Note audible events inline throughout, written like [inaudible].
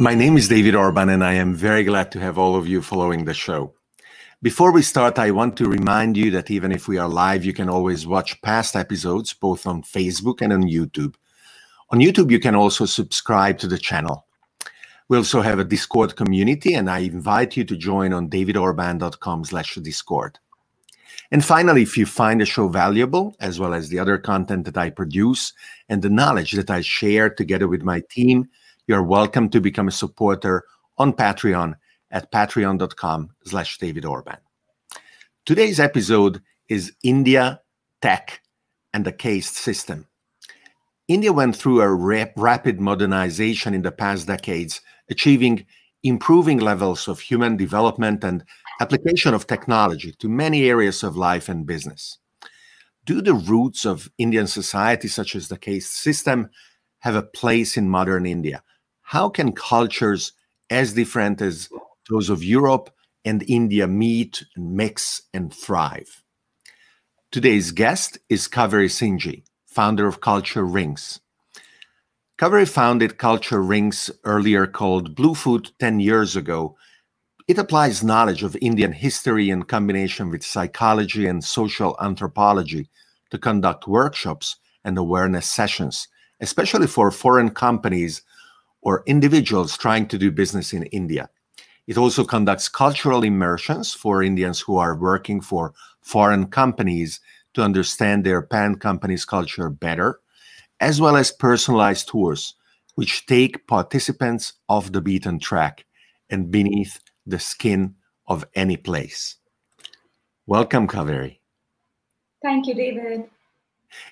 My name is David Orban, and I am very glad to have all of you following the show. Before we start, I want to remind you that even if we are live, you can always watch past episodes both on Facebook and on YouTube. On YouTube, you can also subscribe to the channel. We also have a Discord community, and I invite you to join on davidorban.com slash Discord. And finally, if you find the show valuable, as well as the other content that I produce and the knowledge that I share together with my team, you're welcome to become a supporter on Patreon at patreon.com slash David Orban. Today's episode is India, Tech, and the caste system. India went through a rap- rapid modernization in the past decades, achieving improving levels of human development and application of technology to many areas of life and business. Do the roots of Indian society, such as the caste system, have a place in modern India? How can cultures as different as those of Europe and India meet, mix, and thrive? Today's guest is Kaveri Singhi, founder of Culture Rings. Kaveri founded Culture Rings, earlier called Bluefoot, 10 years ago. It applies knowledge of Indian history in combination with psychology and social anthropology to conduct workshops and awareness sessions, especially for foreign companies or individuals trying to do business in India. It also conducts cultural immersions for Indians who are working for foreign companies to understand their parent company's culture better, as well as personalized tours, which take participants off the beaten track and beneath the skin of any place. Welcome, Kaveri. Thank you, David.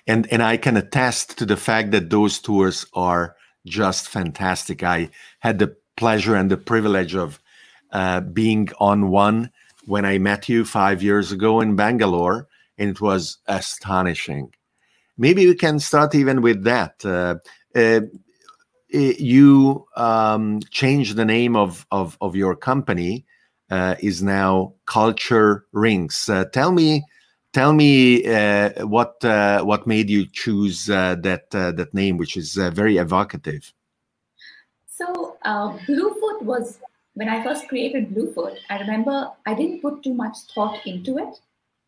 And and I can attest to the fact that those tours are just fantastic. I had the pleasure and the privilege of uh, being on one when I met you five years ago in Bangalore, and it was astonishing. Maybe we can start even with that. Uh, uh, you um, changed the name of, of, of your company, uh, is now Culture Rings. Uh, tell me tell me uh, what uh, what made you choose uh, that uh, that name, which is very evocative. So Bluefoot was when I first created Bluefoot. I remember I didn't put too much thought into it.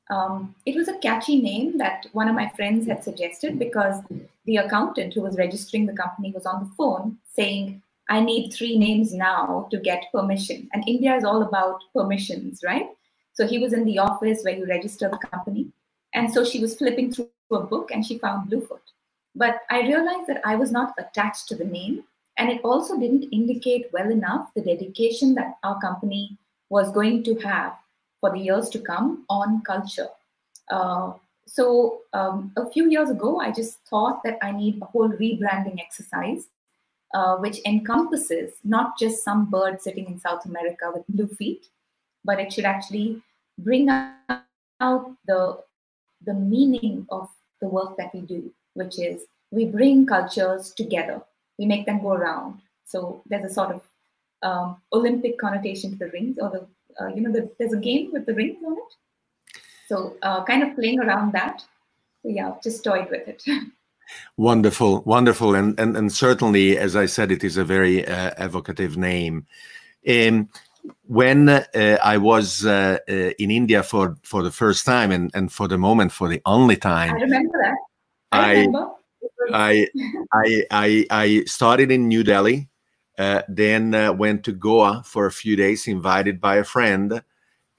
Um, it was a catchy name that one of my friends had suggested because the accountant who was registering the company was on the phone saying, "I need three names now to get permission." And India is all about permissions, right? So he was in the office where you register the company. And so she was flipping through a book and she found Bluefoot. But I realized that I was not attached to the name. And it also didn't indicate well enough the dedication that our company was going to have for the years to come on culture. Uh, so um, a few years ago, I just thought that I need a whole rebranding exercise, uh, which encompasses not just some bird sitting in South America with blue feet, but it should actually bring out the the meaning of the work that we do, which is we bring cultures together, we make them go around. So there's a sort of um, Olympic connotation to the rings, or the uh, you know the, there's a game with the rings on it. So uh, kind of playing around that. So yeah, just toyed with it. [laughs] wonderful, wonderful, and and and certainly, as I said, it is a very uh, evocative name. Um, when uh, I was uh, uh, in India for, for the first time and, and for the moment for the only time, I remember that. I I remember. I, I, I, I started in New Delhi, uh, then uh, went to Goa for a few days, invited by a friend,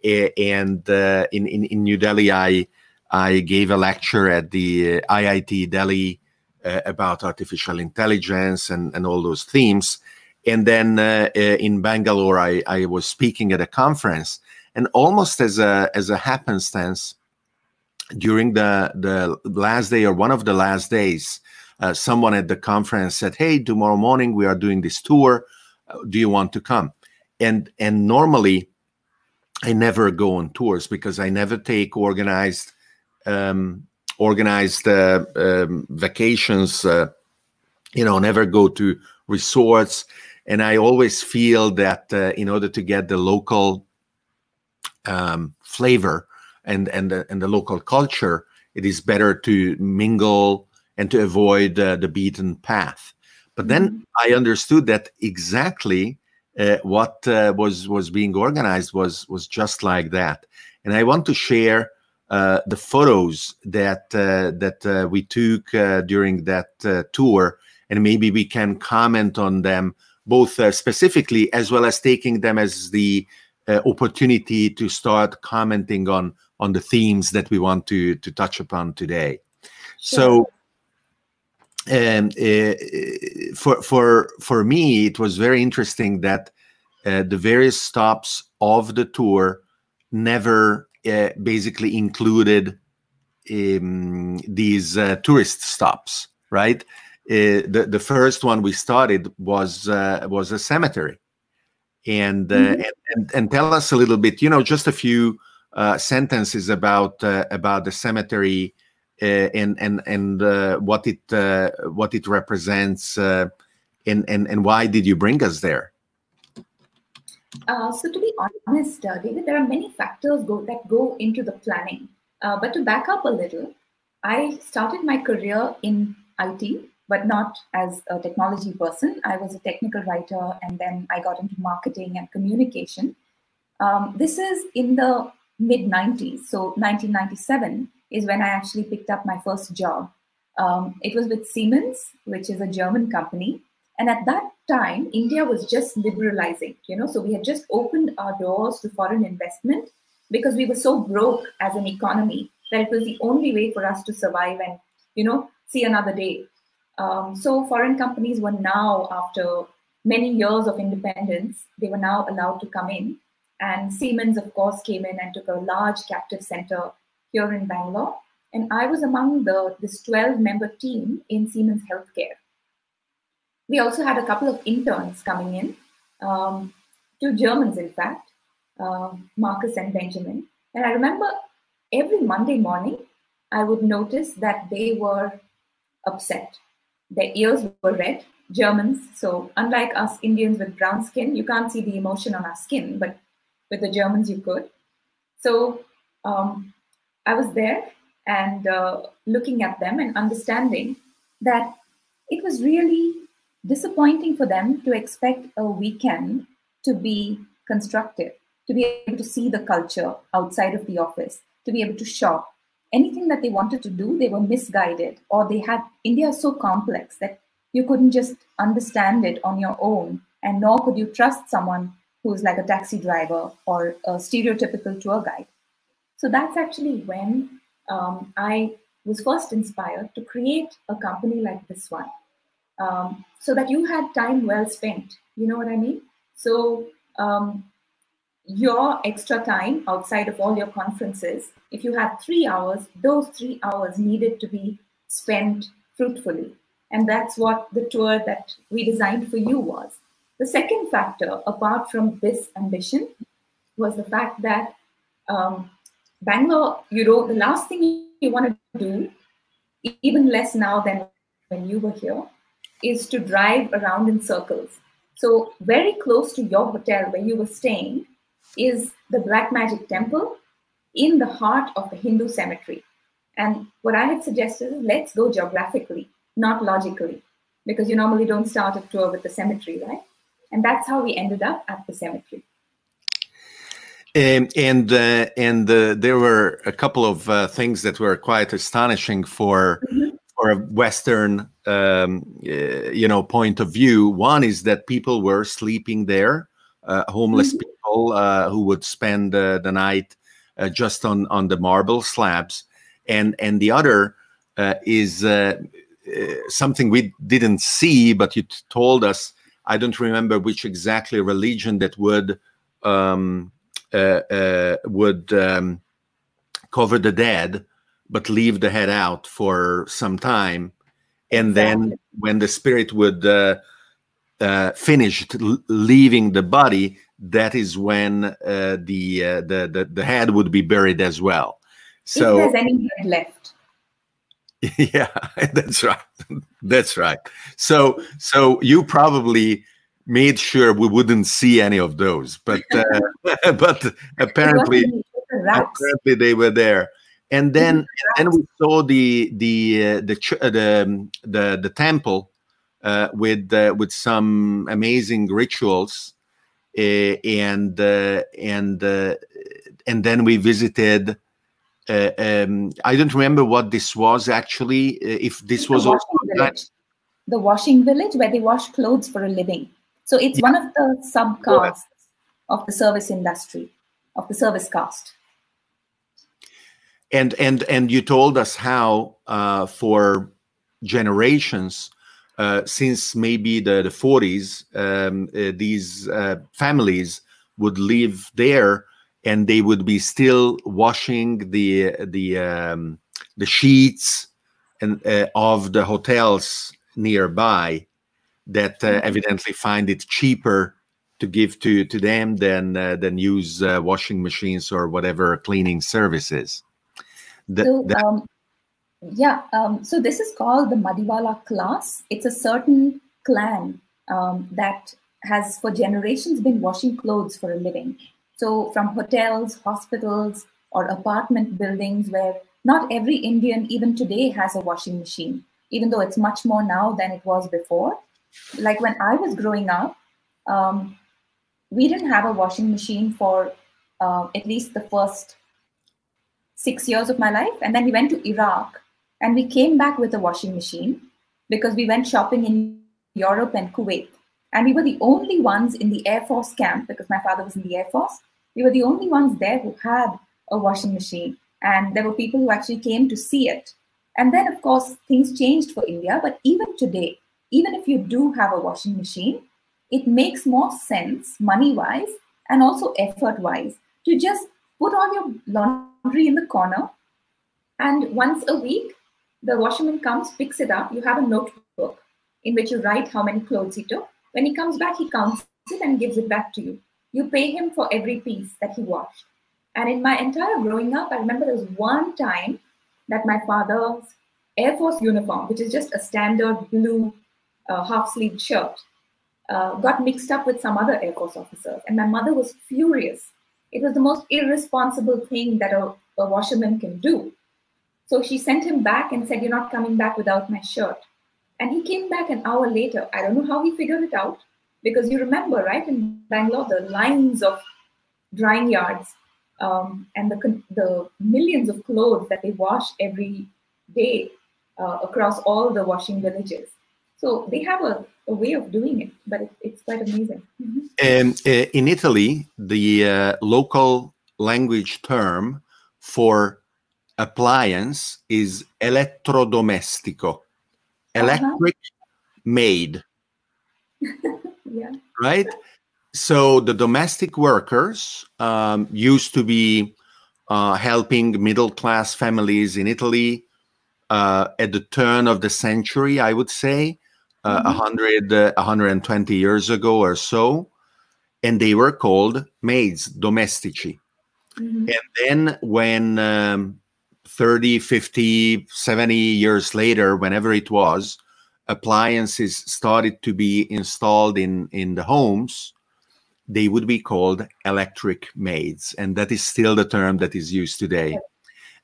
and uh, in, in in New Delhi, I I gave a lecture at the IIT Delhi about artificial intelligence and and all those themes. And then uh, uh, in Bangalore, I, I was speaking at a conference, and almost as a as a happenstance, during the the last day or one of the last days, uh, someone at the conference said, "Hey, tomorrow morning we are doing this tour. Do you want to come?" And and normally, I never go on tours because I never take organized um, organized uh, um, vacations. Uh, you know, never go to resorts and I always feel that uh, in order to get the local um, flavor and and the, and the local culture, it is better to mingle and to avoid uh, the beaten path. But then mm-hmm. I understood that exactly uh, what uh, was was being organized was was just like that. And I want to share uh, the photos that uh, that uh, we took uh, during that tour, and maybe we can comment on them both specifically as well as taking them as the opportunity to start commenting on on the themes that we want to to touch upon today. So um, uh, for for for me, it was very interesting that uh, the various stops of the tour never uh, basically included um, these uh, tourist stops. Right, uh, the the first one we started was uh, was a cemetery, and, mm-hmm. and, and and tell us a little bit. You know, just a few sentences about about the cemetery uh, and and and uh, what it uh, what it represents, and and and why did you bring us there? so to be honest, David, there are many factors go, that go into the planning. but to back up a little, I started my career in IT, but not as a technology person. I was a technical writer, and then I got into marketing and communication. Um, this is in the mid 90s, so 1997 is when I actually picked up my first job. Um, it was with Siemens, which is a German company. And at that time, India was just liberalizing, you know, so we had just opened our doors to foreign investment because we were so broke as an economy that it was the only way for us to survive and, you know, see another day. Um, so foreign companies were now, after many years of independence, they were now allowed to come in. And Siemens, of course, came in and took a large captive center here in Bangalore. And I was among the this 12 member team in Siemens Healthcare. We also had a couple of interns coming in, um, two Germans, in fact, uh, Marcus and Benjamin. And I remember every Monday morning, I would notice that they were upset. Their ears were red, Germans. So, unlike us Indians with brown skin, you can't see the emotion on our skin, but with the Germans, you could. So, um, I was there and uh, looking at them and understanding that it was really disappointing for them to expect a weekend to be constructive, to be able to see the culture outside of the office, to be able to shop. Anything that they wanted to do, they were misguided, or they had India is so complex that you couldn't just understand it on your own, and nor could you trust someone who's like a taxi driver or a stereotypical tour guide. So that's actually when um, I was first inspired to create a company like this one um, so that you had time well spent. You know what I mean? So um, your extra time outside of all your conferences, if you had three hours, those three hours needed to be spent fruitfully. And that's what the tour that we designed for you was. The second factor, apart from this ambition, was the fact that um, Bangalore, you know, the last thing you want to do, even less now than when you were here, is to drive around in circles. So, very close to your hotel where you were staying is the Black Magic Temple in the heart of the Hindu cemetery. And what I had suggested is let's go geographically, not logically, because you normally don't start a tour with the cemetery, right? And that's how we ended up at the cemetery. Um, and uh, and uh, there were a couple of uh, things that were quite astonishing for mm-hmm. for a Western um, uh, you know point of view. One is that people were sleeping there, uh, homeless mm-hmm. people uh, who would spend the night just on on the marble slabs, and and the other is something we didn't see, but you told us. I don't remember which exactly religion that would. Um, would um, cover the dead, but leave the head out for some time, and then when the spirit would uh, uh finish leaving the body, that is when uh, the, uh, the, the the head would be buried as well. So if there's any head left. [laughs] Yeah, [laughs] that's right. That's right. So so you probably made sure we wouldn't see any of those, but uh, [laughs] [laughs] but apparently apparently they were there. and then and we saw the the uh, the, uh, the um, the the temple uh, with uh, with some amazing rituals uh, and uh, and and then we visited um, I don't remember what this was actually. if this was also the washing village where they wash clothes for a living. So it's yeah. one of the subcastes of the service industry, of the service caste. And and and you told us how uh, for generations uh, since maybe the, the 40s, um, uh, these uh, families would live there and they would be still washing the the um, the sheets and uh, of the hotels nearby that uh, mm-hmm. evidently find it cheaper to give to to them than uh, than use uh, washing machines or whatever cleaning services. The, so, that, um, yeah, um, so this is called the Madiwala class. It's a certain clan um, that has for generations been washing clothes for a living. So from hotels, hospitals, or apartment buildings where not every Indian even today has a washing machine even though it's much more now than it was before. Like when I was growing up, um, we didn't have a washing machine for uh, at least the first six years of my life. And then we went to Iraq and we came back with a washing machine because we went shopping in Europe and Kuwait. And we were the only ones in the Air Force camp because my father was in the Air Force. We were the only ones there who had a washing machine. And there were people who actually came to see it and then, of course, things changed for India. But even today, even if you do have a washing machine, it makes more sense money wise and also effort wise to just put all your laundry in the corner. And once a week, the washerman comes, picks it up. You have a notebook in which you write how many clothes he took. When he comes back, he counts it and gives it back to you. You pay him for every piece that he washed. And in my entire growing up, I remember there was one time that my father's Air Force uniform, which is just a standard blue uh, half sleeved shirt, uh, got mixed up with some other Air Force officers. And my mother was furious. It was the most irresponsible thing that a, a washerman can do. So she sent him back and said, You're not coming back without my shirt. And he came back an hour later. I don't know how he figured it out because you remember, right, in Bangalore, the lines of drying yards um, and the, the millions of clothes that they wash every day uh, across all the washing villages. So they have a, a way of doing it, but it, it's quite amazing. Mm-hmm. Um, uh, in Italy, the uh, local language term for appliance is elettrodomestico, uh-huh. electric uh-huh. maid. [laughs] yeah. Right? So the domestic workers um, used to be uh, helping middle class families in Italy uh, at the turn of the century, I would say, uh, mm-hmm. 100, uh, 120 years ago or so. And they were called maids, domestici. Mm-hmm. And then when um, 30, 50, 70 years later, whenever it was, appliances started to be installed in, in the homes, they would be called electric maids, and that is still the term that is used today.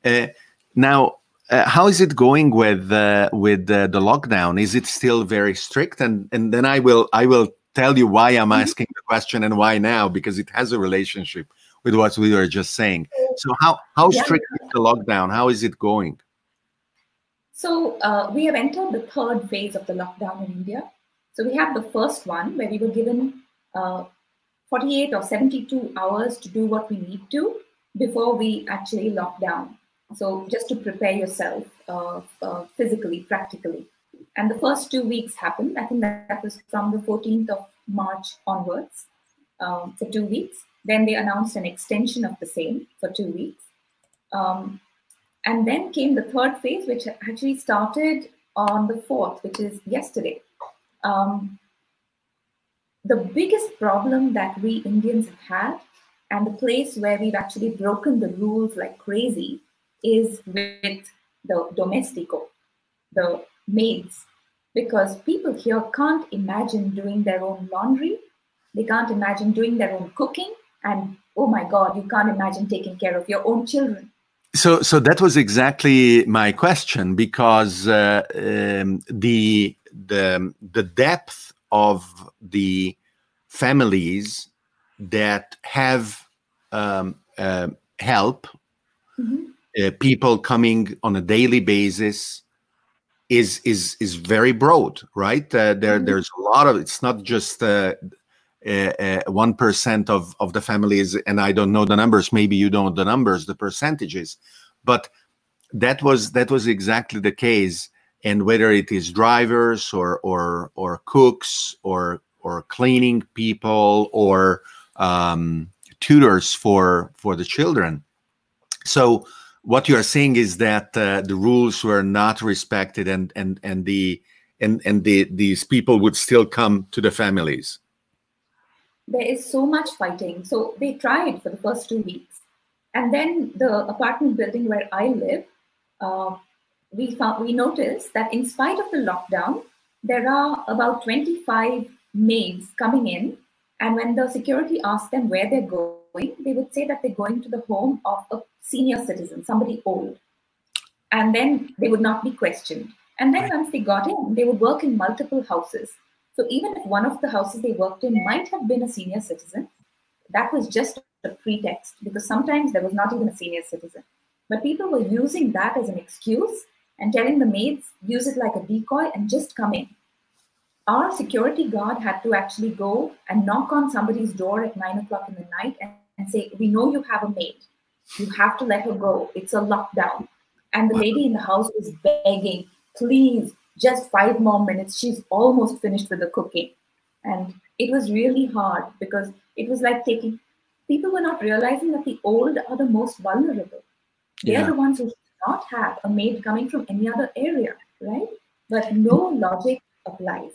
Uh, now, uh, how is it going with uh, with uh, the lockdown? Is it still very strict? And and then I will I will tell you why I'm mm-hmm. asking the question and why now because it has a relationship with what we were just saying. So how how yeah. strict is the lockdown? How is it going? So uh, we have entered the third phase of the lockdown in India. So we have the first one where we were given uh, 48 or 72 hours to do what we need to before we actually lock down. So just to prepare yourself uh, uh, physically, practically. And the first two weeks happened. I think that was from the 14th of March onwards um, for two weeks. Then they announced an extension of the same for two weeks. Um, and then came the third phase, which actually started on the 4th, which is yesterday. Um, the biggest problem that we Indians have had, and the place where we've actually broken the rules like crazy, is with the domestico, the maids, because people here can't imagine doing their own laundry, they can't imagine doing their own cooking, and oh my God, you can't imagine taking care of your own children. So, so that was exactly my question because uh, um, the the the depth of the families that have um, uh, help mm-hmm. Uh, people coming on a daily basis is is is very broad right uh, there mm-hmm. there's a lot of it's not just uh, uh, uh, one of of the families and i don't know the numbers maybe you don't know the numbers the percentages but that was that was exactly the case and whether it is drivers or or or cooks or or cleaning people or um, tutors for for the children. So what you are saying is that uh, the rules were not respected, and and and the and and the these people would still come to the families. There is so much fighting. So they tried for the first two weeks, and then the apartment building where I live, uh, we found we noticed that in spite of the lockdown, there are about 25 maids coming in and when the security asked them where they're going, they would say that they're going to the home of a senior citizen, somebody old. And then they would not be questioned. And then once they got in, they would work in multiple houses. So even if one of the houses they worked in might have been a senior citizen, that was just a pretext because sometimes there was not even a senior citizen. But people were using that as an excuse and telling the maids, use it like a decoy and just come in our security guard had to actually go and knock on somebody's door at nine o'clock in the night and, and say, We know you have a maid. You have to let her go. It's a lockdown. And the lady in the house was begging, Please, just five more minutes. She's almost finished with the cooking. And it was really hard because it was like taking people were not realizing that the old are the most vulnerable. They're yeah. the ones who should not have a maid coming from any other area, right? But no logic applies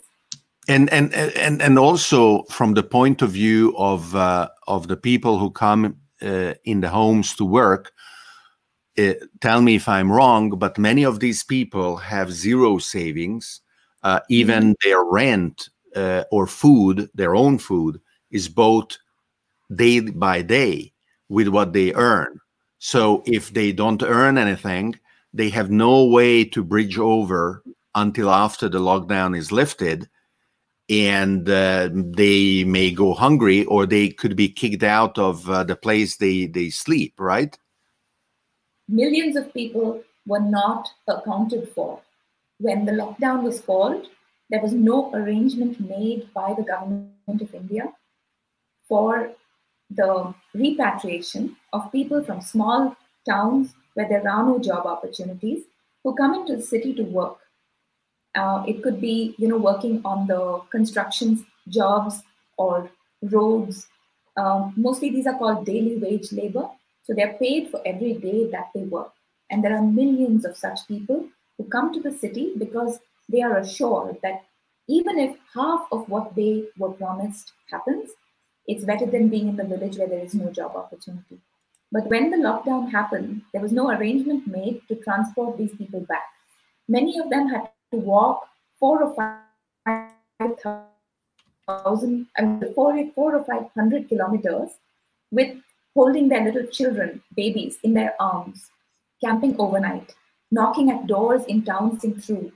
and and and and also from the point of view of uh, of the people who come uh, in the homes to work uh, tell me if i'm wrong but many of these people have zero savings uh, even mm-hmm. their rent uh, or food their own food is bought day by day with what they earn so if they don't earn anything they have no way to bridge over until after the lockdown is lifted and uh, they may go hungry or they could be kicked out of uh, the place they, they sleep, right? Millions of people were not accounted for. When the lockdown was called, there was no arrangement made by the government of India for the repatriation of people from small towns where there are no job opportunities who come into the city to work uh, it could be, you know, working on the construction jobs or roads. Um, mostly these are called daily wage labor. So they're paid for every day that they work. And there are millions of such people who come to the city because they are assured that even if half of what they were promised happens, it's better than being in the village where there is no job opportunity. But when the lockdown happened, there was no arrangement made to transport these people back. Many of them had to walk four or five thousand and four, four or five hundred kilometers with holding their little children, babies, in their arms, camping overnight, knocking at doors in towns in through,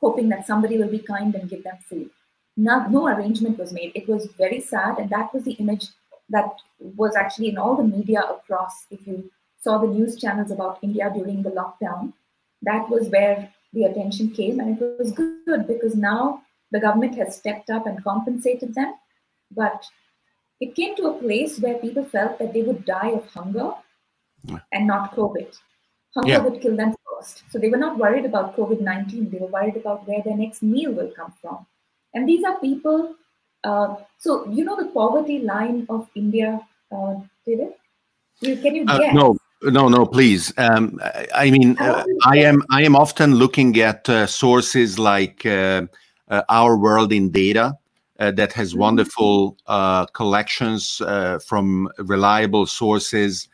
hoping that somebody will be kind and give them food. No, no arrangement was made. It was very sad, and that was the image that was actually in all the media across. If you saw the news channels about India during the lockdown, that was where the attention came, and it was good because now the government has stepped up and compensated them. But it came to a place where people felt that they would die of hunger and not COVID. Hunger yeah. would kill them first. So they were not worried about COVID 19. They were worried about where their next meal will come from. And these are people, uh, so you know the poverty line of India, uh, David? You, can you uh, guess? no, no, no, please. Um, I mean, uh, I am I am often looking at uh, sources like uh, uh Our World in Data uh, that has mm-hmm. wonderful uh, collections from reliable sources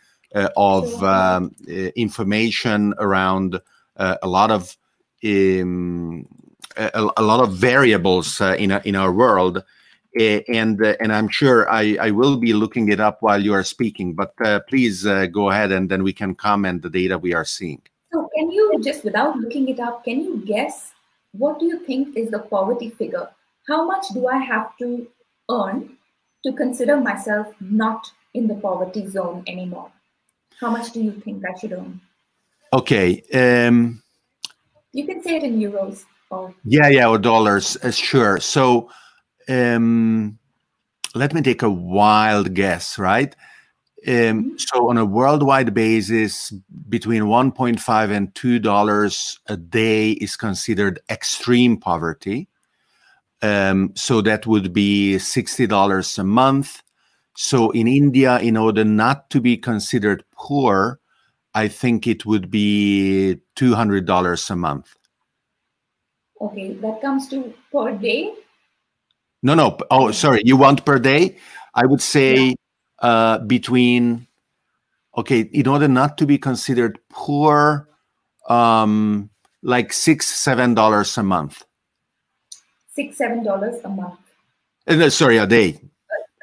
of um, information around a lot of um, a, a, lot of variables in in our world, and uh, and I'm sure I, I will be looking it up while you are speaking. But uh, please uh, go ahead, and then we can comment the data we are seeing. So, can you just without looking it up, can you guess what do you think is the poverty figure? How much do I have to earn to consider myself not in the poverty zone anymore? How much do you think I should earn? Okay. Um, you can say it in euros or yeah, yeah, or dollars. Uh, sure. So um, let me take a wild guess, right? Um, mm-hmm. so on a worldwide basis, between 1.5 and 2 dollars a day is considered extreme poverty. Um, so that would be 60 dollars a month. So in India, in order not to be considered poor, I think it would be two hundred dollars a month. Okay, that comes to per day. No, no. Oh, sorry. You want per day? I would say yeah. uh, between. Okay, in order not to be considered poor, um, like six, seven dollars a month. Six, seven dollars a month. Uh, sorry, a day.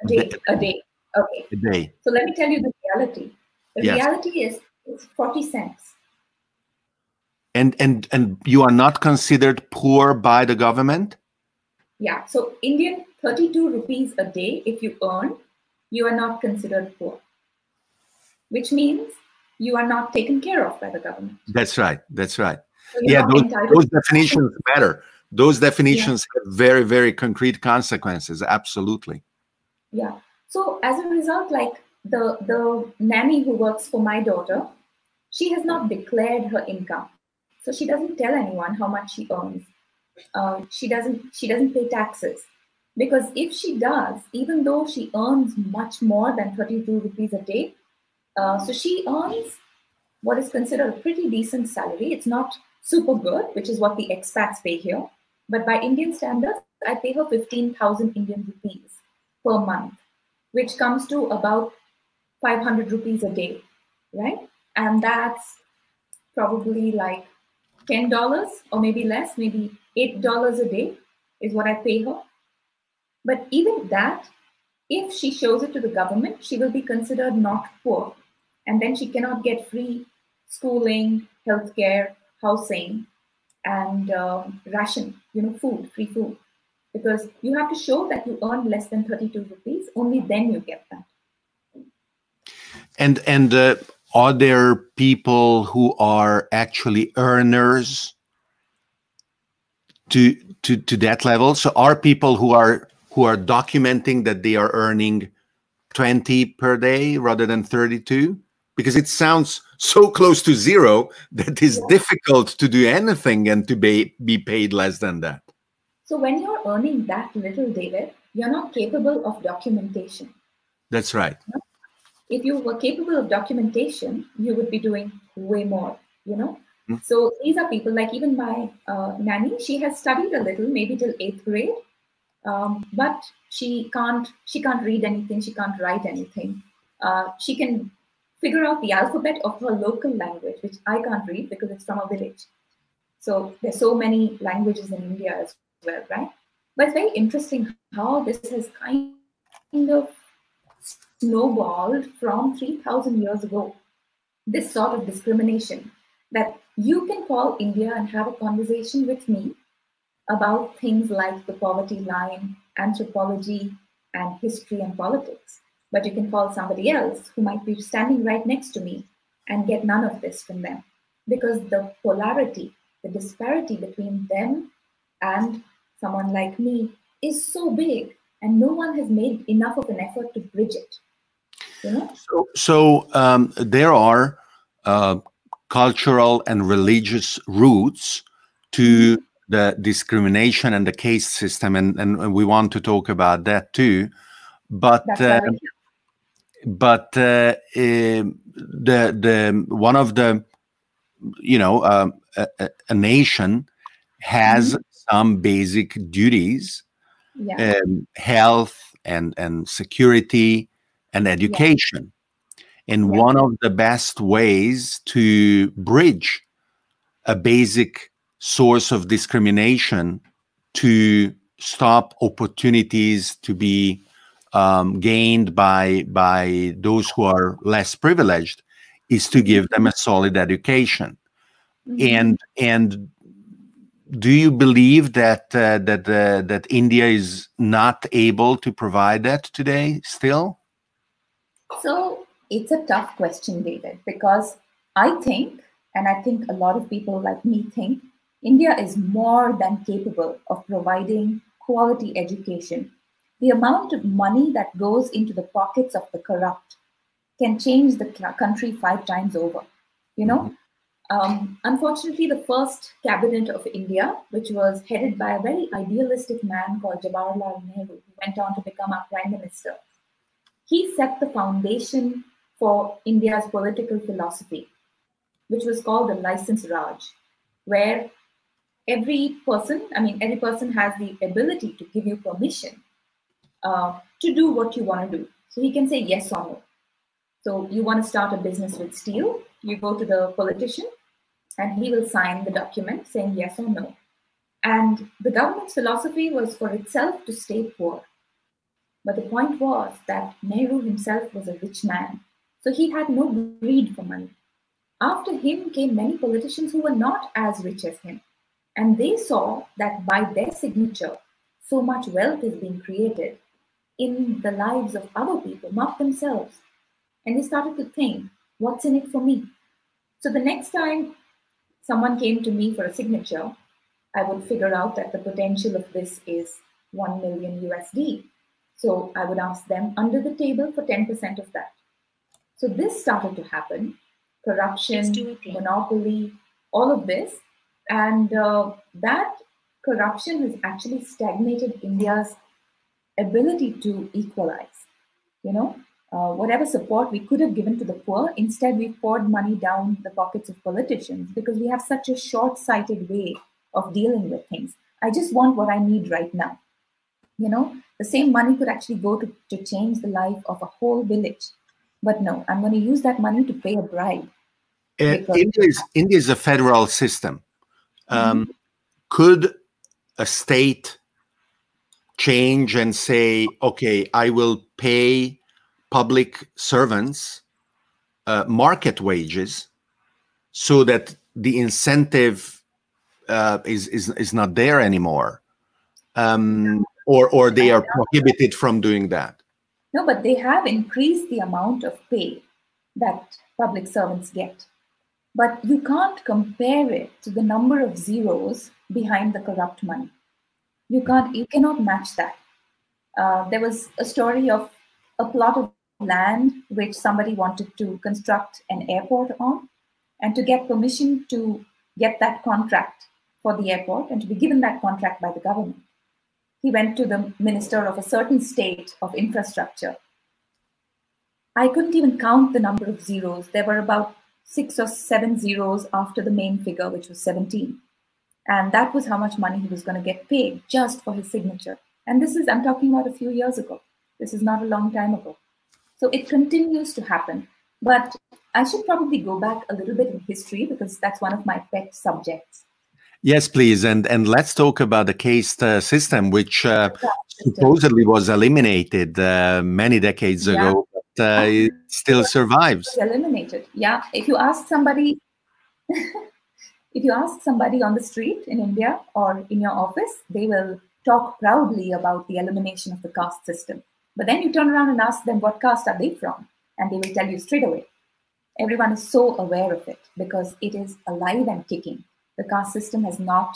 A day. A day. Okay. A day. So let me tell you the reality. The yes. reality is it's forty cents. And and and you are not considered poor by the government. Yeah. So Indian thirty-two rupees a day. If you earn, you are not considered poor. Which means you are not taken care of by the government. That's right. That's right. So yeah, those, those definitions matter. Those definitions yeah. have very, very concrete consequences. Absolutely. Yeah. So as a result, like the the nanny who works for my daughter, she has not declared her income, so she doesn't tell anyone how much she earns. Uh, she doesn't she doesn't pay taxes because if she does, even though she earns much more than 32 rupees a day, uh, so she earns what is considered a pretty decent salary. It's not super good, which is what the expats pay here, but by Indian standards, I pay her 15,000 Indian rupees per month, which comes to about 500 rupees a day, right? And that's probably like $10 or maybe less, maybe $8 a day is what I pay her. But even that, if she shows it to the government, she will be considered not poor. And then she cannot get free schooling, healthcare, housing, and uh, ration, you know, food, free food. Because you have to show that you earn less than 32 rupees, only then you get that. And and uh, are there people who are actually earners to to to that level? So are people who are who are documenting that they are earning 20 per day rather than 32? Because it sounds so close to zero that it's yeah. difficult to do anything and to be, be paid less than that. So when you're earning that little, David, you're not capable of documentation. That's right if you were capable of documentation, you would be doing way more, you know? Mm-hmm. So these are people like even my uh, nanny, she has studied a little, maybe till eighth grade, um, but she can't, she can't read anything, she can't write anything. Uh, she can figure out the alphabet of her local language, which I can't read because it's from a village. So there's so many languages in India as well, right? But it's very interesting how this has kind of snowballed from 3000 years ago. This sort of discrimination that you can call India and have a conversation with me about things like the poverty line, anthropology, and history and politics. But you can call somebody else who might be standing right next to me and get none of this from them. Because the polarity, the disparity between them and someone like me is so big, and no one has made enough of an effort to bridge it. So, so um, there are uh, cultural and religious roots to mm-hmm. the discrimination and the caste system, and, and we want to talk about that too. But uh, but uh, um, the the one of the you know um, a, a, nation has mm-hmm. some basic duties, yeah. um, health and and security and education. Yeah. And yeah. one of the best ways to bridge a basic source of discrimination to stop opportunities to be um, gained by by those who are less privileged is to give them a solid education mm-hmm. and and do you believe that uh, that uh, that India is not able to provide that today still? So it's a tough question, David, because I think, and I think a lot of people like me think, India is more than capable of providing quality education. The amount of money that goes into the pockets of the corrupt can change the country five times over. You know, mm-hmm. Um, unfortunately, the first cabinet of India, which was headed by a very idealistic man called Jawaharlal Nehru, who went on to become our prime minister, he set the foundation for India's political philosophy, which was called the license Raj, where every person, I mean, every person has the ability to give you permission uh, to do what you want to do. So he can say yes or no. So you want to start a business with steel, you go to the politician and he will sign the document saying yes or no. And the government's philosophy was for itself to stay poor. But the point was that Nehru himself was a rich man, so he had no greed for money. After him came many politicians who were not as rich as him, and they saw that by their signature, so much wealth is being created in the lives of other people, not themselves. And they started to think, what's in it for me? So the next time someone came to me for a signature, I would figure out that the potential of this is 1 million USD. So I would ask them under the table for 10% of that. So this started to happen corruption, monopoly, all of this. And uh, that corruption has actually stagnated India's ability to equalize. You know, uh, whatever support we could have given to the poor, instead we poured money down the pockets of politicians because we have such a short sighted way of dealing with things. I just want what I need right now. You know, the same money could actually go to, to change the life of a whole village. But no, I'm going to use that money to pay a bribe. Uh, India, is, India is a federal system. Um, mm-hmm. Could a state change and say, okay, I will pay public servants uh, market wages so that the incentive uh, is, is is not there anymore um, or or they are prohibited from doing that? No but they have increased the amount of pay that public servants get. But you can't compare it to the number of zeros behind the corrupt money. You can't you cannot match that. Uh, there was a story of a plot of land which somebody wanted to construct an airport on. And to get permission to get that contract for the airport and to be given that contract by the government. He went to the minister of a certain state of infrastructure. I couldn't even count the number of zeros. There were about six or seven zeros after the main figure, which was 17. And that was how much money he was going to get paid just for his signature. And this is, I'm talking about a few years ago. This is not a long time ago. So it continues to happen. But I should probably go back a little bit in history because that's one of my pet subjects. Yes, please, and and let's talk about the caste uh, system, which uh, supposedly was eliminated uh, many decades yeah. ago, but uh, it still survives. eliminated, yeah. If you ask somebody, [laughs] if you ask somebody on the street in India or in your office, they will talk proudly about the elimination of the caste system. But then you turn around and ask them what caste are they from, and they will tell you straight away. Everyone is so aware of it because it is alive and kicking. The caste system has not,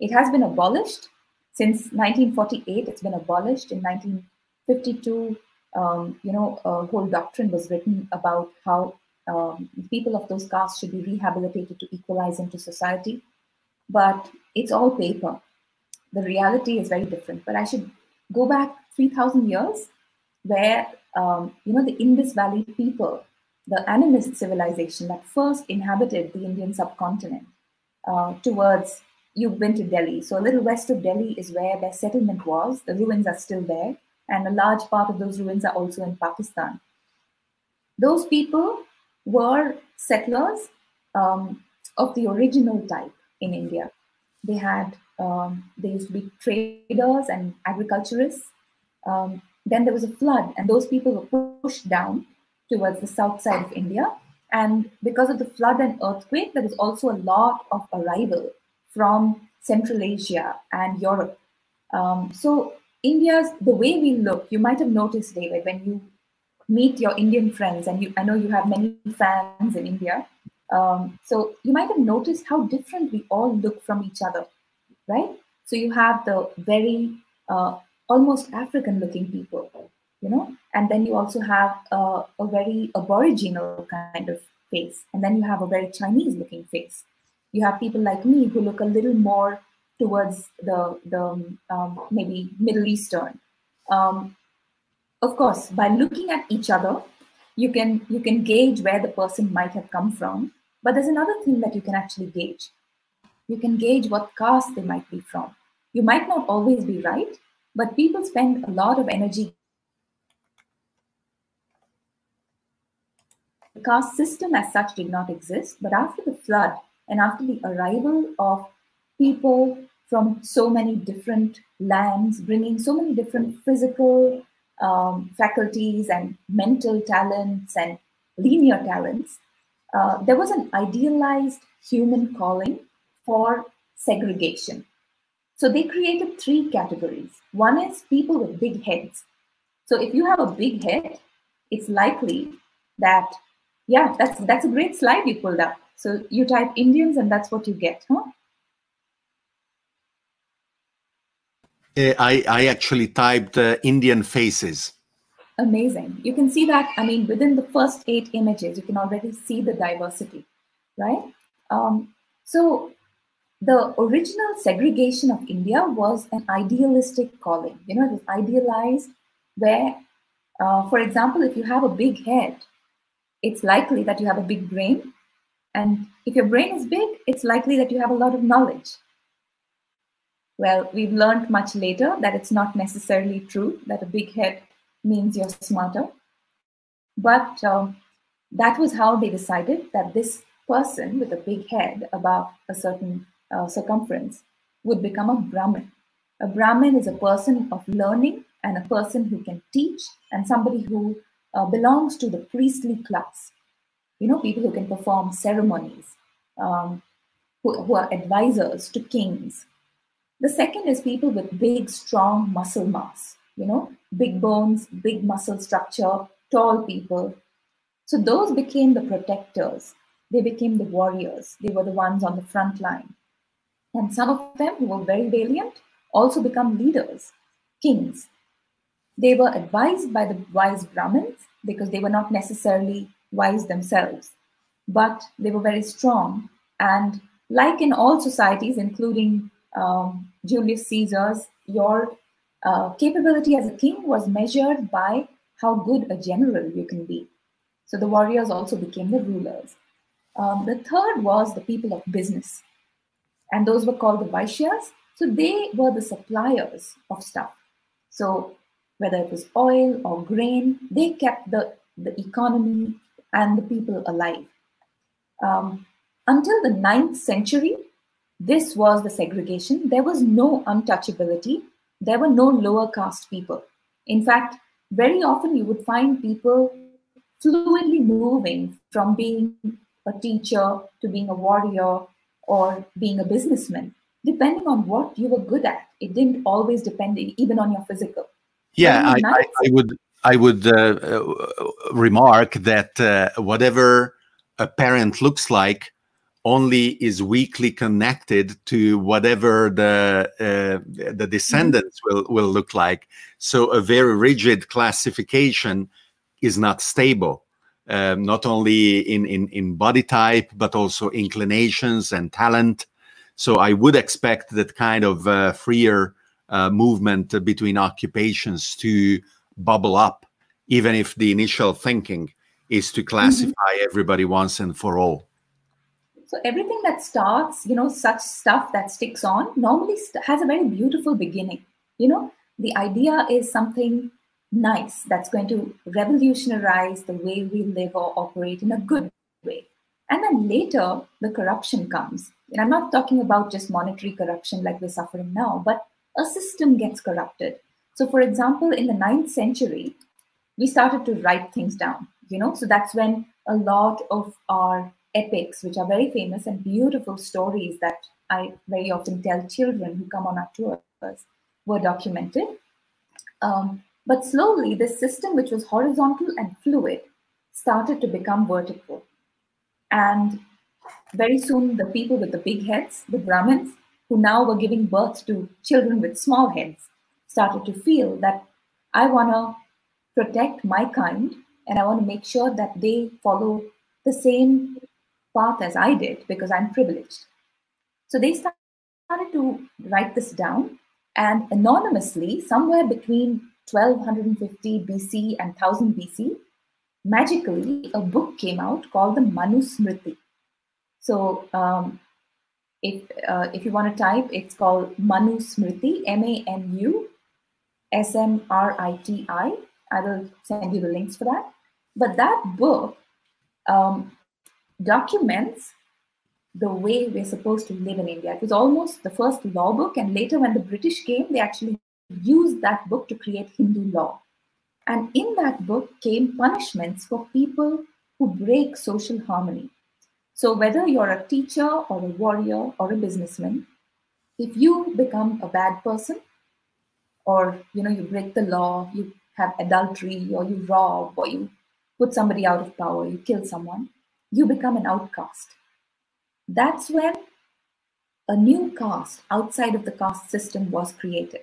it has been abolished since 1948. It's been abolished in 1952. Um, you know, a whole doctrine was written about how um, people of those castes should be rehabilitated to equalize into society. But it's all paper. The reality is very different. But I should go back 3,000 years where um, you know the Indus Valley people, the animist civilization that first inhabited the Indian subcontinent, uh, towards you've been to Delhi, so a little west of Delhi is where their settlement was. The ruins are still there, and a large part of those ruins are also in Pakistan. Those people were settlers um, of the original type in India. They had um, there used to be traders and agriculturists. Um, then there was a flood, and those people were pushed down towards the south side of India. And because of the flood and earthquake, there is also a lot of arrival from Central Asia and Europe. Um, so India's the way we look, you might have noticed, David, when you meet your Indian friends, and you, I know you have many fans in India. Um, so you might have noticed how different we all look from each other, right? So you have the very uh, almost African-looking people, you know, and then you also have a, a very aboriginal kind of face, and then you have a very Chinese-looking face. You have people like me who look a little more towards the the um, maybe Middle Eastern. Um, of course, by looking at each other, you can you can gauge where the person might have come from. But there's another thing that you can actually gauge. You can gauge what caste they might be from. You might not always be right, but people spend a lot of energy. Caste system as such did not exist, but after the flood and after the arrival of people from so many different lands, bringing so many different physical um, faculties and mental talents and linear talents, uh, there was an idealized human calling for segregation. So they created three categories. One is people with big heads. So if you have a big head, it's likely that, yeah, that's that's a great slide you pulled up. So you type Indians and that's what you get, huh? Uh, I, I actually typed uh, Indian faces. Amazing. You can see that, I mean, within the first eight images, you can already see the diversity, right? Um, so the original segregation of India was an idealistic calling. You know, it was idealized where, uh, for example, if you have a big head, it's likely that you have a big brain. And if your brain is big, it's likely that you have a lot of knowledge. Well, we've learned much later that it's not necessarily true that a big head means you're smarter. But um, that was how they decided that this person with a big head above a certain uh, circumference would become a Brahmin. A Brahmin is a person of learning and a person who can teach and somebody who uh, belongs to the priestly class. You know, people who can perform ceremonies, um, who, who are advisors to kings, the second is people with big, strong muscle mass, you know, big bones, big muscle structure, tall people. So those became the protectors. They became the warriors. They were the ones on the front line. And some of them who were very valiant also become leaders, kings. They were advised by the wise Brahmins because they were not necessarily wise themselves, but they were very strong. And like in all societies, including um, Julius Caesar's, your uh, capability as a king was measured by how good a general you can be. So the warriors also became the rulers. Um, the third was the people of business, and those were called the Vaishyas. So they were the suppliers of stuff. So whether it was oil or grain, they kept the, the economy and the people alive. Um, until the ninth century, this was the segregation. There was no untouchability. There were no lower caste people. In fact, very often you would find people fluidly moving from being a teacher to being a warrior or being a businessman, depending on what you were good at. It didn't always depend even on your physical. Yeah, I, I, I, would I would uh, uh, remark that uh, whatever a parent looks like only is weakly connected to whatever the uh, the descendants mm-hmm. will will look like. So a very rigid classification is not stable, um, not only in, in in body type but also inclinations and talent. So I would expect that kind of uh, freer uh, movement between occupations to bubble up, even if the initial thinking is to classify mm-hmm. everybody once and for all. So everything that starts, you know, such stuff that sticks on normally st- has a very beautiful beginning. You know, the idea is something nice that's going to revolutionize the way we live or operate in a good way. And then later, the corruption comes. And I'm not talking about just monetary corruption like we're suffering now, but a system gets corrupted. So, for example, in the ninth century, we started to write things down, you know, so that's when a lot of our epics, which are very famous and beautiful stories that I very often tell children who come on our tours, were documented. Um, but slowly, this system, which was horizontal and fluid, started to become vertical. And very soon, the people with the big heads, the Brahmins, who now were giving birth to children with small heads, started to feel that I want to protect my kind and I want to make sure that they follow the same path as I did because I'm privileged. So they started to write this down and anonymously, somewhere between 1250 BC and 1000 BC, magically a book came out called the Manusmriti. So um, if, uh, if you want to type, it's called Manu Smriti, M A N U S M R I T I. I will send you the links for that. But that book um, documents the way we're supposed to live in India. It was almost the first law book, and later, when the British came, they actually used that book to create Hindu law. And in that book came punishments for people who break social harmony. So, whether you're a teacher or a warrior or a businessman, if you become a bad person, or you know you break the law, you have adultery, or you rob, or you put somebody out of power, you kill someone, you become an outcast. That's when a new caste outside of the caste system was created.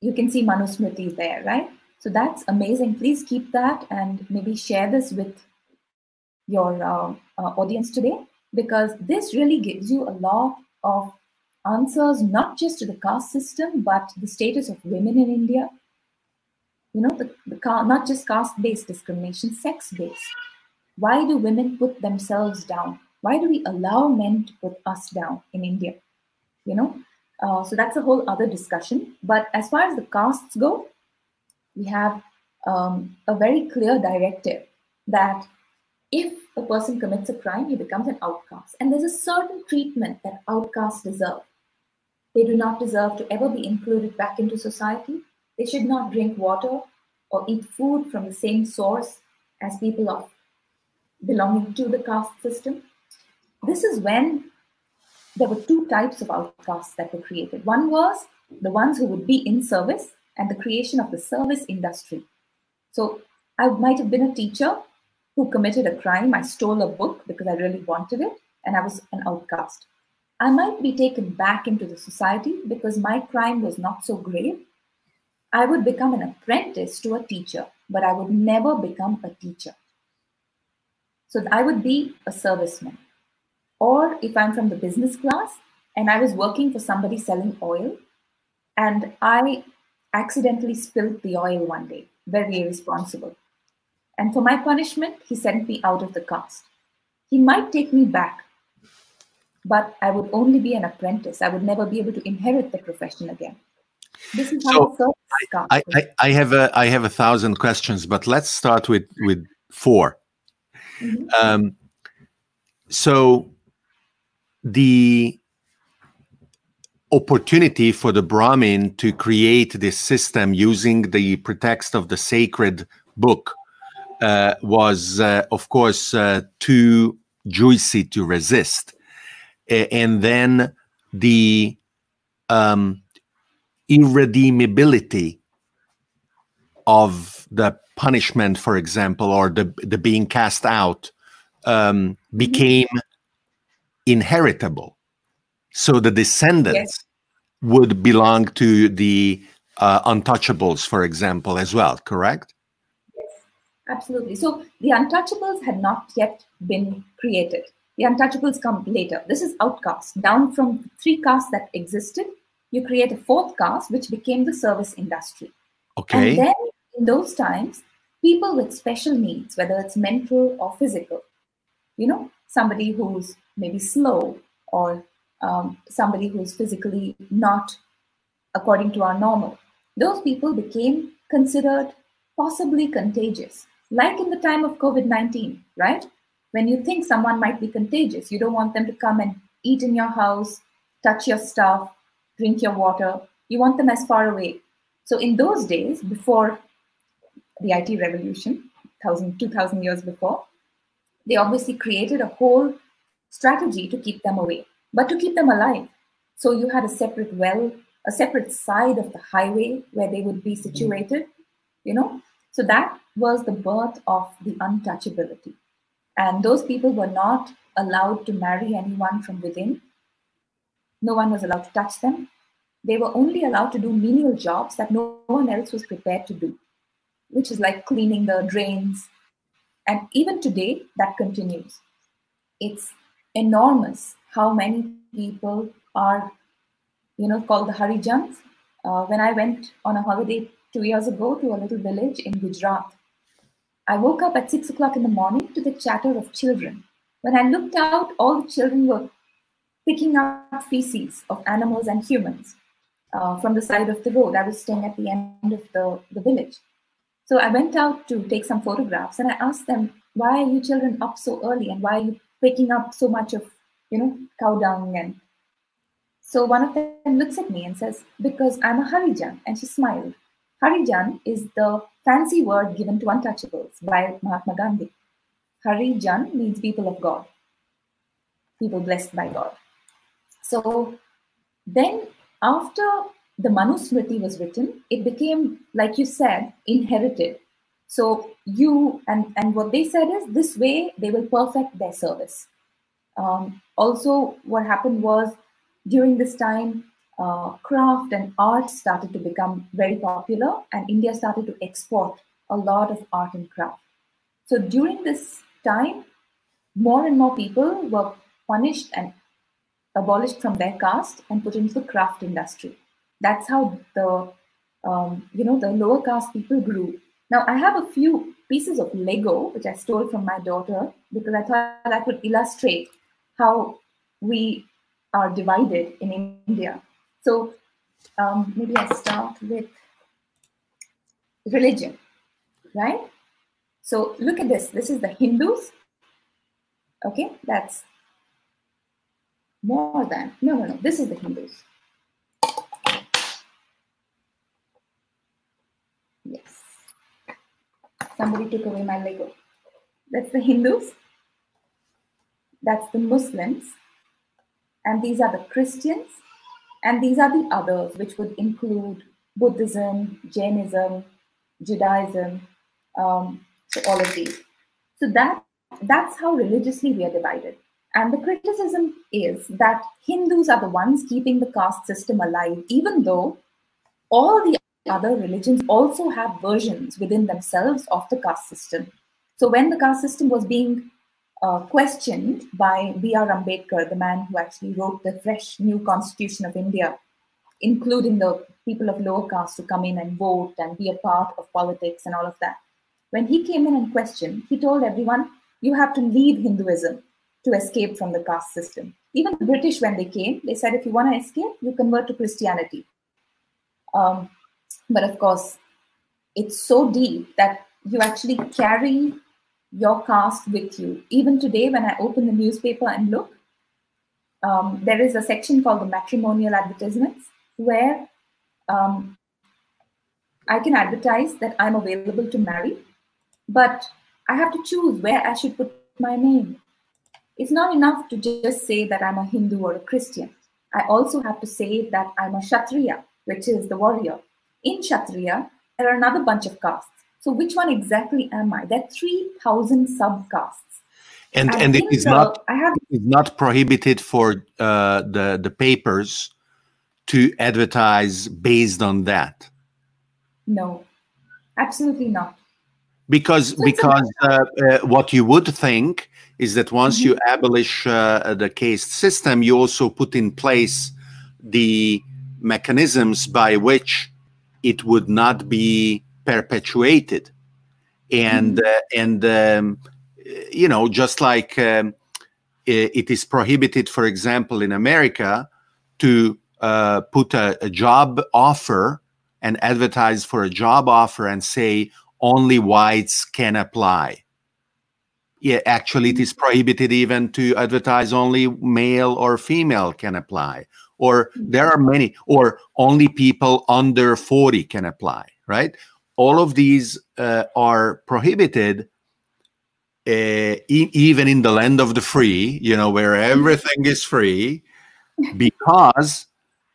You can see Manusmriti there, right? So that's amazing. Please keep that and maybe share this with your uh, uh, audience today because this really gives you a lot of answers, not just to the caste system, but the status of women in India. You know, the, the not just caste based discrimination, sex based why do women put themselves down? Why do we allow men to put us down in India? You know, uh, so that's a whole other discussion. But as far as the castes go, we have um, a very clear directive that if a person commits a crime, he becomes an outcast. And there's a certain treatment that outcasts deserve. They do not deserve to ever be included back into society. They should not drink water or eat food from the same source as people of belonging to the caste system. This is when there were two types of outcasts that were created. One was the ones who would be in service and the creation of the service industry. So I might have been a teacher who committed a crime. I stole a book because I really wanted it, and I was an outcast. I might be taken back into the society because my crime was not so grave. I would become an apprentice to a teacher, but I would never become a teacher. So I would be a serviceman. Or if I'm from the business class and I was working for somebody selling oil and I accidentally spilled the oil one day, very irresponsible. And for my punishment, he sent me out of the caste. He might take me back, but I would only be an apprentice. I would never be able to inherit the profession again. This is how so I, I, I, have a I have a thousand questions, but let's start with with four. Mm-hmm. Um, so the opportunity for the Brahmin to create this system using the pretext of the sacred book uh, was, uh, of course, uh, too juicy to resist. and then the um, irredeemability of the punishment, for example, or the the being cast out um, mm-hmm. became inheritable, so the descendants yes. would belong to the uh, untouchables, for example, as well. Correct? Absolutely. So the untouchables had not yet been created. The untouchables come later. This is outcast. Down from three castes that existed, you create a fourth caste, which became the service industry. Okay. And then in those times, people with special needs, whether it's mental or physical, you know, somebody who's maybe slow or um, somebody who's physically not according to our normal, those people became considered possibly contagious, like in the time of COVID 19, right? when you think someone might be contagious, you don't want them to come and eat in your house, touch your stuff, drink your water. You want them as far away. So in those days, before the IT revolution, 1,000, 2,000 years before, they obviously created a whole strategy to keep them away, but to keep them alive. So you had a separate well, a separate side of the highway where they would be situated, you know. So that was the birth of the untouchability. And those people were not allowed to marry anyone from within. No one was allowed to touch them. They were only allowed to do menial jobs that no one else was prepared to do, which is like cleaning the drains. And even today, that continues. It's enormous how many people are, you know, called the Harijans. Uh, when I went on a holiday two years ago to a little village in Gujarat, I woke up at six o'clock in the morning to the chatter of children. When I looked out, all the children were picking up feces of animals and humans uh, from the side of the road. I was staying at the end of the, the village. So I went out to take some photographs and I asked them, why are you children up so early and why are you picking up so much of, you know, cow dung? And so one of them looks at me and says, because I'm a Harijan. And she smiled. Harijan is the fancy word given to untouchables by Mahatma Gandhi. Harijan means people of God, people blessed by God. So then, after the Manusmriti was written, it became, like you said, inherited. So you and and what they said is this way they will perfect their service. Um, also, what happened was during this time uh, craft and art started to become very popular, and India started to export a lot of art and craft. So during this time, more and more people were punished and abolished from their caste and put into the craft industry. That's how the um, you know the lower caste people grew. Now I have a few pieces of Lego which I stole from my daughter because I thought that would illustrate how we are divided in India. So um, maybe I start with religion, right? So look at this. This is the Hindus. Okay, that's more than, no, no, no, this is the Hindus. Yes. Somebody took away my Lego. That's the Hindus. That's the Muslims. And these are the Christians. And these are the others, which would include Buddhism, Jainism, Judaism, um, so all of these. So that that's how religiously we are divided. And the criticism is that Hindus are the ones keeping the caste system alive, even though all the other religions also have versions within themselves of the caste system. So when the caste system was being uh, questioned by B.R. Ambedkar, the man who actually wrote the fresh new constitution of India, including the people of lower caste to come in and vote and be a part of politics and all of that. When he came in and questioned, he told everyone, you have to leave Hinduism to escape from the caste system. Even the British, when they came, they said, if you want to escape, you convert to Christianity. Um, but of course, it's so deep that you actually carry your caste with you. Even today, when I open the newspaper and look, um, there is a section called the matrimonial advertisements where um, I can advertise that I'm available to marry, but I have to choose where I should put my name. It's not enough to just say that I'm a Hindu or a Christian. I also have to say that I'm a Kshatriya, which is the warrior. In Kshatriya, there are another bunch of castes. So which one exactly am I? There are 3,000 subcastes. And, and it is the, not I have, it is not prohibited for uh, the, the papers to advertise based on that. No, absolutely not. Because so because uh, uh, what you would think is that once mm-hmm. you abolish uh, the caste system, you also put in place the mechanisms by which it would not be perpetuated. And mm-hmm. uh, and um, you know just like um, it is prohibited for example in america to uh, put a, a, job offer and advertise for a job offer and say only whites can apply. Yeah, actually it is prohibited even to advertise only male or female can apply or there are many or only people under 40 can apply right all of these uh, are prohibited uh, e- even in the land of the free you know where everything is free because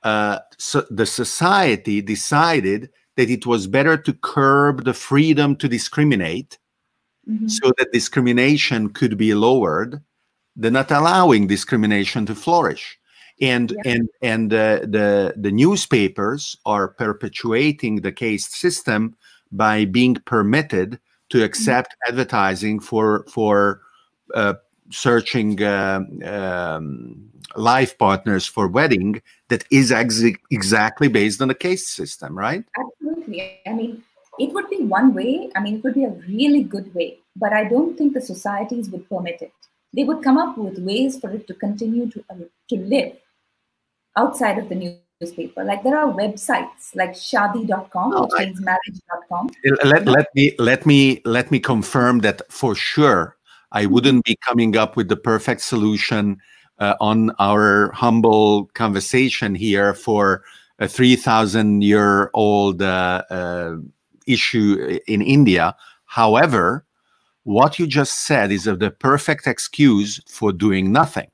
uh, so the society decided that it was better to curb the freedom to discriminate Mhm. so that discrimination could be lowered than not allowing discrimination to flourish and Yeah. and and uh, the the newspapers are perpetuating the caste system by being permitted to accept advertising for for uh, searching um um, life partners for wedding that is ex- exactly based on the caste system right Absolutely. I mean, it would be one way. I mean, it would be a really good way, but I don't think the societies would permit it. They would come up with ways for it to continue to uh, to live outside of the newspaper. Like there are websites like shaadi.com, Oh, which I- means marriage.com. let, let me let me let me confirm that for sure i wouldn't be coming up with the perfect solution uh, on our humble conversation here for a 3000 year old uh, uh, issue in india however what you just said is of the perfect excuse for doing nothing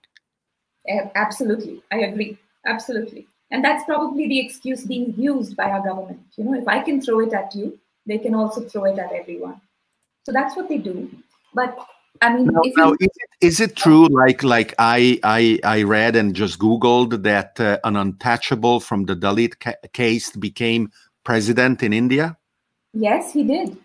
absolutely. I agree. Absolutely. And that's probably the excuse being used by our government. You know, if I can throw it at you, they can also throw it at everyone. So that's what they do. But I mean, Now, if now, is, it, is it true? Like, like I, I, I read and just Googled that uh, an untouchable from the Dalit ca- caste became president in India. yes, he did.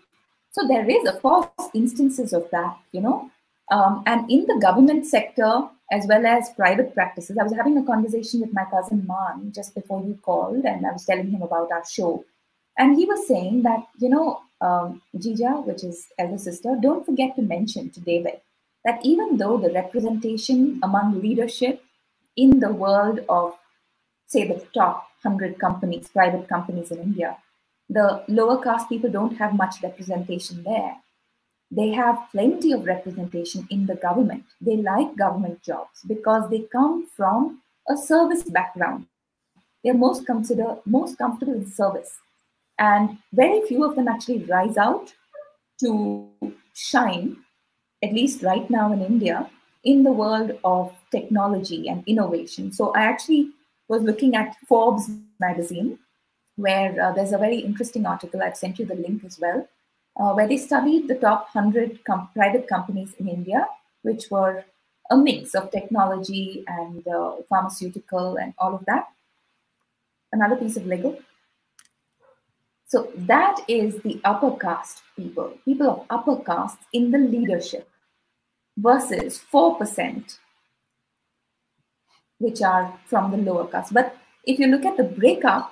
So there is, of course, instances of that, you know. Um, and in the government sector, as well as private practices, I was having a conversation with my cousin Man just before you called, and I was telling him about our show. And he was saying that, you know, um, Jija, which is elder sister, don't forget to mention to David that even though the representation among leadership in the world of, say, the top 100 companies, private companies in India, the lower caste people don't have much representation there. They have plenty of representation in the government. They like government jobs because they come from a service background. They're most consider most comfortable in service. And very few of them actually rise out to shine, at least right now in India, in the world of technology and innovation. So I actually was looking at Forbes magazine, where uh, there's a very interesting article. I've sent you the link as well, uh, where they studied the top 100 com- private companies in India, which were a mix of technology and uh, pharmaceutical and all of that. Another piece of Lego. So that is the upper caste people, people of upper caste in the leadership versus 4%, which are from the lower caste. But if you look at the breakup,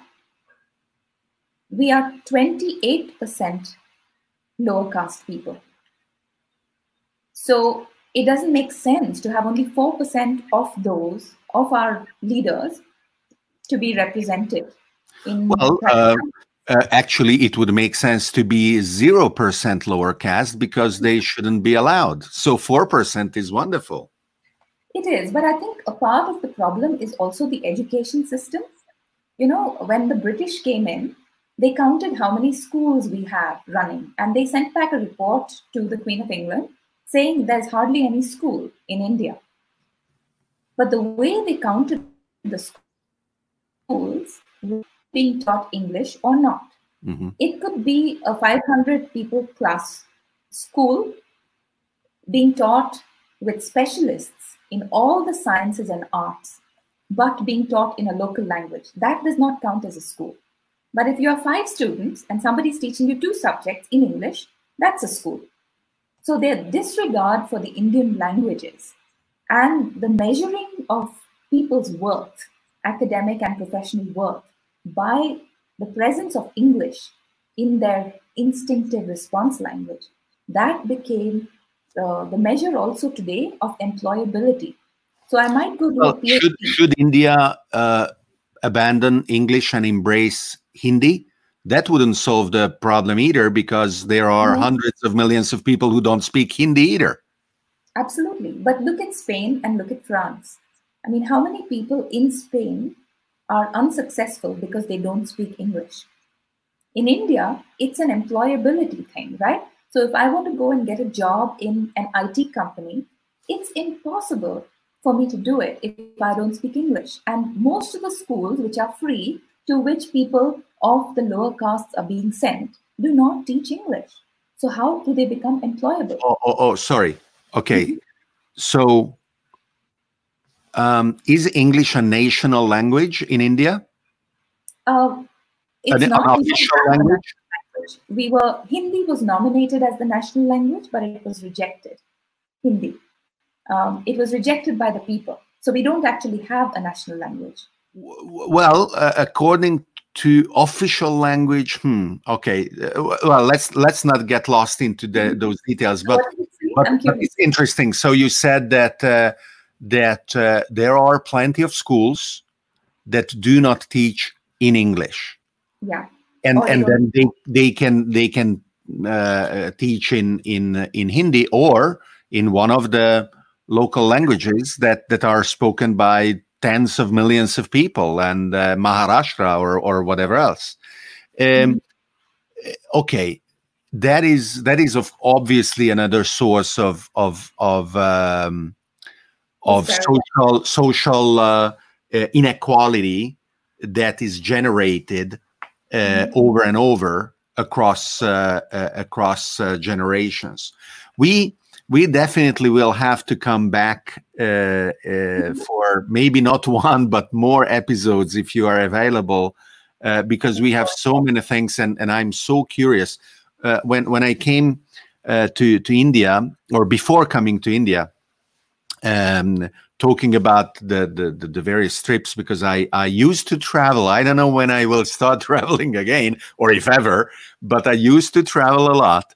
we are 28% lower caste people. So it doesn't make sense to have only 4% of those, of our leaders, to be represented in Well, uh, uh, actually, it would make sense to be 0% lower caste because they shouldn't be allowed. So 4% is wonderful. It is, but I think a part of the problem is also the education system. You know, when the British came in, they counted how many schools we have running, and they sent back a report to the Queen of England saying there's hardly any school in India. But the way they counted the schools being taught English or not. Mhm. It could be a 500 people plus school being taught with specialists in all the sciences and arts, but being taught in a local language. That does not count as a school. But if you have five students and somebody's teaching you two subjects in English, that's a school. So their disregard for the Indian languages and the measuring of people's worth, academic and professional worth, by the presence of English in their instinctive response language, that became uh, the measure also today of employability. So I might go to a Well, PhD. should, should India uh, abandon English and embrace Hindi? That wouldn't solve the problem either because there are No. hundreds of millions of people who don't speak Hindi either. Absolutely. But look at Spain and look at France. I mean, how many people in Spain are unsuccessful because they don't speak English? In India, it's an employability thing, right? So if I want to go and get a job in an IT company, it's impossible for me to do it if I don't speak English. And most of the schools, which are free, to which people of the lower castes are being sent, do not teach English. So how do they become employable? Oh, oh, oh sorry. Okay. Mm-hmm. So um, is English a national language in India? Uh, it's an, not an official language? language. We were Hindi was nominated as the national language, but it was rejected. Hindi. Um, it was rejected by the people. So we don't actually have a national language. Well, uh, according to official language, hmm, okay. Uh, well, let's let's not get lost into the, mm-hmm. those details, but, but, but, it's interesting. So you said that uh, that uh, there are plenty of schools that do not teach in English. Yeah. And or and then they they can they can uh, teach in in in Hindi or in one of the local languages that that are spoken by tens of millions of people and uh, Maharashtra or or whatever else. Um, mm-hmm. Okay, that is that is of obviously another source of of of um, of social social uh, uh, inequality that is generated uh, mm-hmm. over and over across uh, uh, across uh, generations. We we definitely will have to come back uh, uh, mm-hmm. for maybe not [laughs] one but more episodes if you are available uh, because we have so many things and, and I'm so curious. when when I came to to India or before coming to India, um, talking about the, the, the various trips because I I used to travel. I don't know when I will start [laughs] traveling again or if ever, but I used to travel a lot,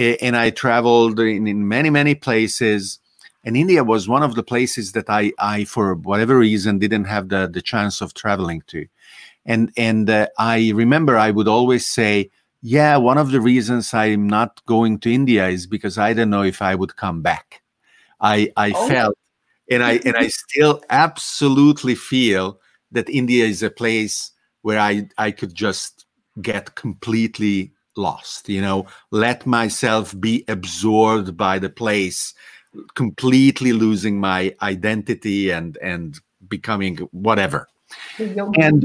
and I traveled in, in many many places. And India was one of the places that I I for whatever reason didn't have the the chance of traveling to, and and uh, I remember I would always say. Yeah, one of the reasons I'm not going to India is because I don't know if I would come back I I oh. felt and I and I [laughs] still absolutely feel that India is a place where I I could just get completely lost, you know, let myself be absorbed by the place, completely losing my identity and and becoming whatever. And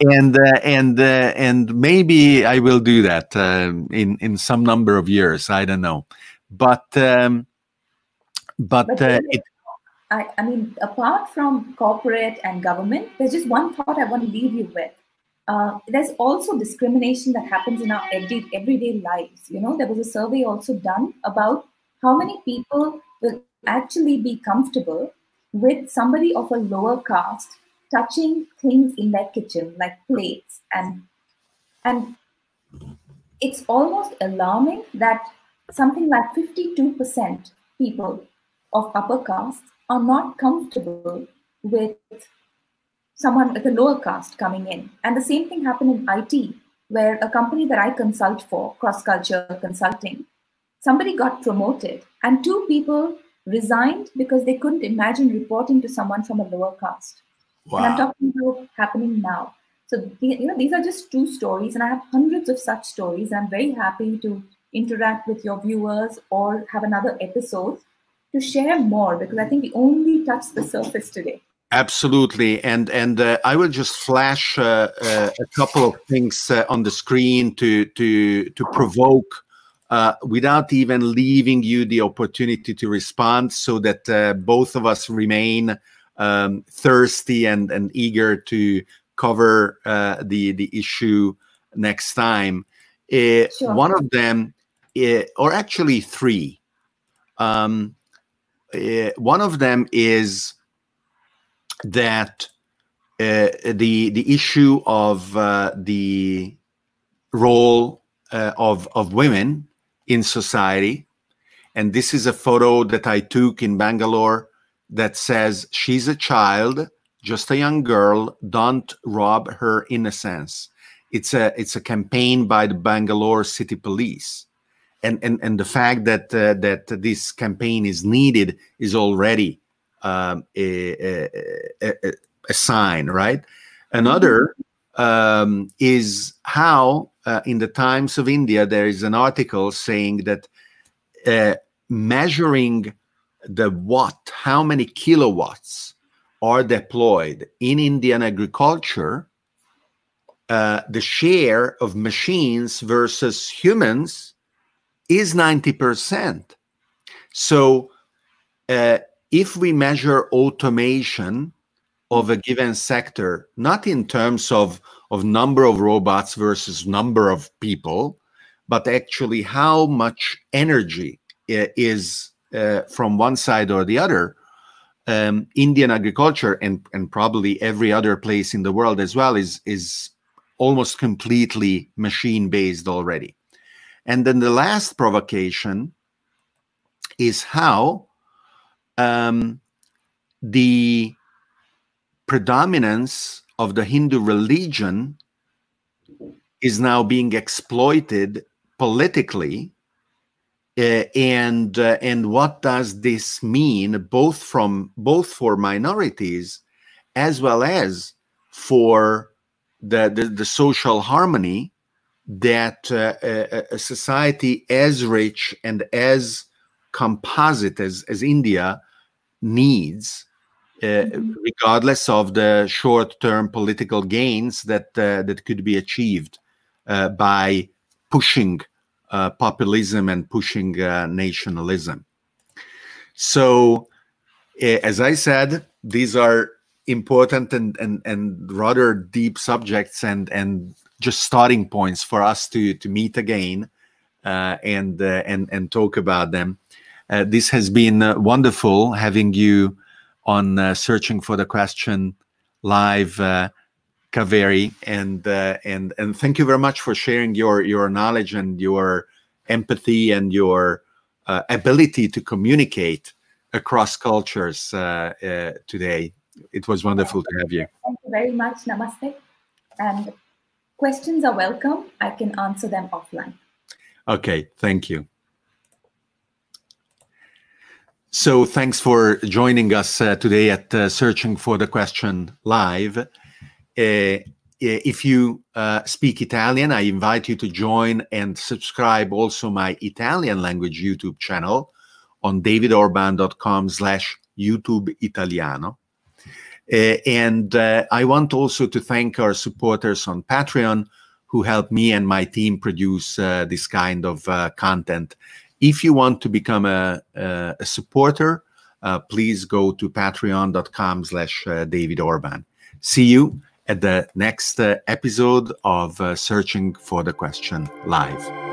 and uh, and uh, and maybe I will do that um, in in some number of years. I don't know, but um, but, but uh, it, I, I mean, apart from corporate and government, there's just one thought I want to leave you with. Uh, there's also discrimination that happens in our every, everyday lives. You know, there was a survey also done about how many people will actually be comfortable with somebody of a lower caste touching things in their kitchen, like plates and and it's almost alarming that something like 52% people of upper caste are not comfortable with someone with a lower caste coming in. And the same thing happened in IT, where a company that I consult for, cross culture consulting, somebody got promoted and two people resigned because they couldn't imagine reporting to someone from a lower caste. Wow. And I'm talking about happening now. So you know, these are just two stories, and I have hundreds of such stories. I'm very happy to interact with your viewers or have another episode to share more because I think we only touched the surface today. Absolutely, and and uh, I will just flash uh, uh, a couple of things uh, on the screen to to to provoke. Uh, without even leaving you the opportunity to respond, so that uh, both of us remain um, thirsty and, and eager to cover the the issue next time. Sure. One of them, or actually three, um, one of them is that uh, the the issue of uh, the role uh, of of women in society, and this is a photo that I took in Bangalore that says she's a child, just a young girl. Don't rob her innocence. It's a it's a campaign by the Bangalore City Police, and, and, and the fact that uh, that this campaign is needed is already um, a, a, a, sign, right? Another um, is how uh, in the Times of India there is an article saying that uh, measuring the watt, how many kilowatts are deployed in Indian agriculture, uh, the share of machines versus humans is 90%. So uh, if we measure automation of a given sector, not in terms of, of number of robots versus number of people, but actually how much energy is uh, from one side or the other, um, Indian agriculture and, and probably every other place in the world as well is, is almost completely machine based already. And then the last provocation is how um, the predominance of the Hindu religion is now being exploited politically. Uh, and uh, and what does this mean both from both for minorities as well as for the the, the social harmony that uh, a, a, society as rich and as composite as, as India needs, uh, mm-hmm. regardless of the short-term political gains that uh, that could be achieved uh, by pushing uh, populism and pushing uh, nationalism. So, as I said, these are important and, and, and rather deep subjects and, and just starting points for us to to meet again uh, and uh, and and talk about them. Uh, this has been uh, wonderful having you on uh, searching for the question live, uh, Kaveri, and and and thank you very much for sharing your your knowledge and your empathy and your ability to communicate across cultures today. It was wonderful to have you. Thank you very much. Namaste. And Questions are welcome. I can answer them offline. Okay, thank you. So thanks for joining us uh, today at uh, Searching for the Question Live. Uh, if you uh, speak Italian, I invite you to join and subscribe also my Italian language YouTube channel on davidorban.com slash YouTube Italiano. Uh, and uh, I want also to thank our supporters on Patreon who help me and my team produce uh, this kind of uh, content. If you want to become a, a, a supporter, uh, please go to patreon.com slash uh, David Orban. See you at the next episode of Searching for the Question Live.